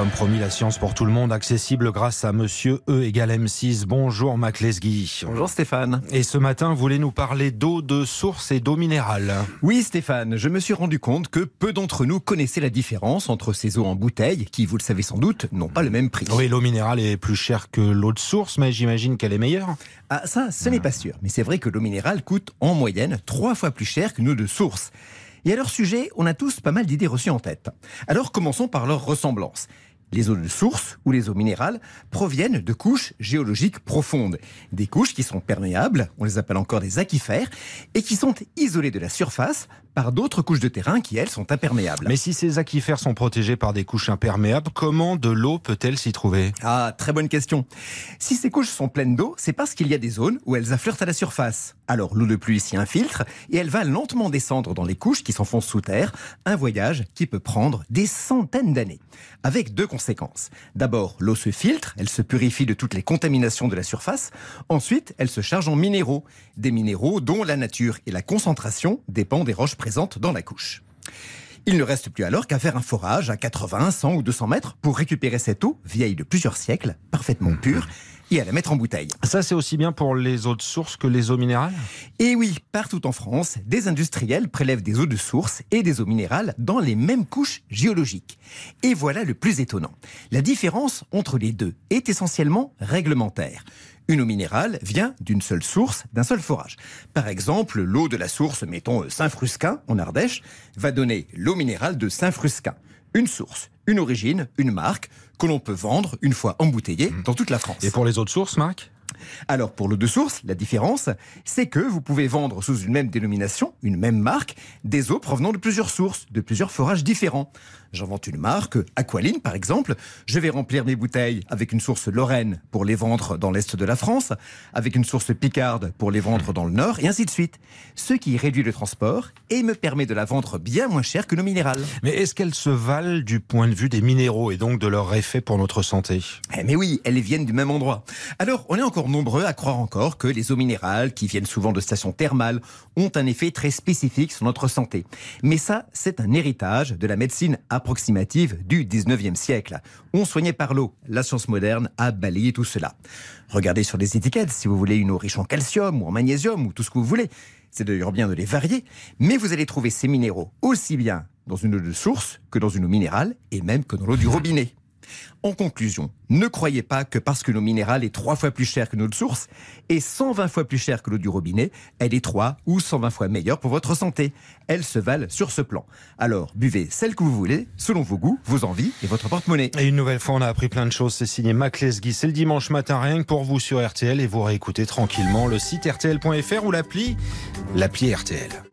Comme promis, la science pour tout le monde, accessible grâce à Monsieur E égale M6. Bonjour Mac Lesguy. Bonjour Stéphane. Et ce matin, vous voulez nous parler d'eau de source et d'eau minérale. Oui Stéphane, je me suis rendu compte que peu d'entre nous connaissaient la différence entre ces eaux en bouteille, qui, vous le savez sans doute, n'ont pas le même prix. Oui, l'eau minérale est plus chère que l'eau de source, mais j'imagine qu'elle est meilleure. Ah ça, ce n'est pas sûr, mais c'est vrai que l'eau minérale coûte en moyenne trois fois plus cher qu'une eau de source. Et à leur sujet, on a tous pas mal d'idées reçues en tête. Alors commençons par leur ressemblance. Les eaux de source ou les eaux minérales proviennent de couches géologiques profondes. Des couches qui sont perméables, on les appelle encore des aquifères, et qui sont isolées de la surface par d'autres couches de terrain qui, elles, sont imperméables. Mais si ces aquifères sont protégés par des couches imperméables, comment de l'eau peut-elle s'y trouver? Ah, très bonne question. Si ces couches sont pleines d'eau, c'est parce qu'il y a des zones où elles affleurent à la surface. Alors l'eau de pluie s'y infiltre et elle va lentement descendre dans les couches qui s'enfoncent sous terre, un voyage qui peut prendre des centaines d'années. Avec deux conséquences. D'abord, l'eau se filtre, elle se purifie de toutes les contaminations de la surface. Ensuite, elle se charge en minéraux. Des minéraux dont la nature et la concentration dépendent des roches présentes dans la couche. Il ne reste plus alors qu'à faire un forage à 80, 100 ou 200 mètres pour récupérer cette eau, vieille de plusieurs siècles, parfaitement pure, et à la mettre en bouteille. Ça, c'est aussi bien pour les eaux de source que les eaux minérales? Et oui, partout en France, des industriels prélèvent des eaux de source et des eaux minérales dans les mêmes couches géologiques. Et voilà le plus étonnant. La différence entre les deux est essentiellement réglementaire. Une eau minérale vient d'une seule source, d'un seul forage. Par exemple, l'eau de la source, mettons Saint-Frusquin, en Ardèche, va donner l'eau minérale de Saint-Frusquin. Une source, une origine, une marque que l'on peut vendre une fois embouteillée dans toute la France. Et pour les eaux de source, Marc? Alors pour l'eau de source, la différence, c'est que vous pouvez vendre sous une même dénomination, une même marque, des eaux provenant de plusieurs sources, de plusieurs forages différents. J'invente une marque, Aqualine par exemple, je vais remplir mes bouteilles avec une source Lorraine pour les vendre dans l'est de la France, avec une source Picarde pour les vendre dans le nord, et ainsi de suite. Ce qui réduit le transport et me permet de la vendre bien moins cher que nos minérales. Mais est-ce qu'elles se valent du point de vue des minéraux et donc de leur effet pour notre santé? Eh mais oui, elles viennent du même endroit. Alors on est encore nombreux à croire encore que les eaux minérales, qui viennent souvent de stations thermales, ont un effet très spécifique sur notre santé. Mais ça, c'est un héritage de la médecine approximative du 19e siècle. On soignait par l'eau. La science moderne a balayé tout cela. Regardez sur les étiquettes si vous voulez une eau riche en calcium ou en magnésium ou tout ce que vous voulez. C'est d'ailleurs bien de les varier, mais vous allez trouver ces minéraux aussi bien dans une eau de source que dans une eau minérale et même que dans l'eau du robinet. En conclusion, ne croyez pas que parce que l'eau minérale est trois fois plus chère que notre source et 120 fois plus chère que l'eau du robinet, elle est 3 ou 120 fois meilleure pour votre santé. Elles se valent sur ce plan. Alors, buvez celle que vous voulez, selon vos goûts, vos envies et votre porte-monnaie. Et une nouvelle fois, on a appris plein de choses. C'est signé Mac Lesguy. C'est le dimanche matin, rien que pour vous sur RTL et vous réécoutez tranquillement le site rtl.fr ou l'appli, l'appli RTL.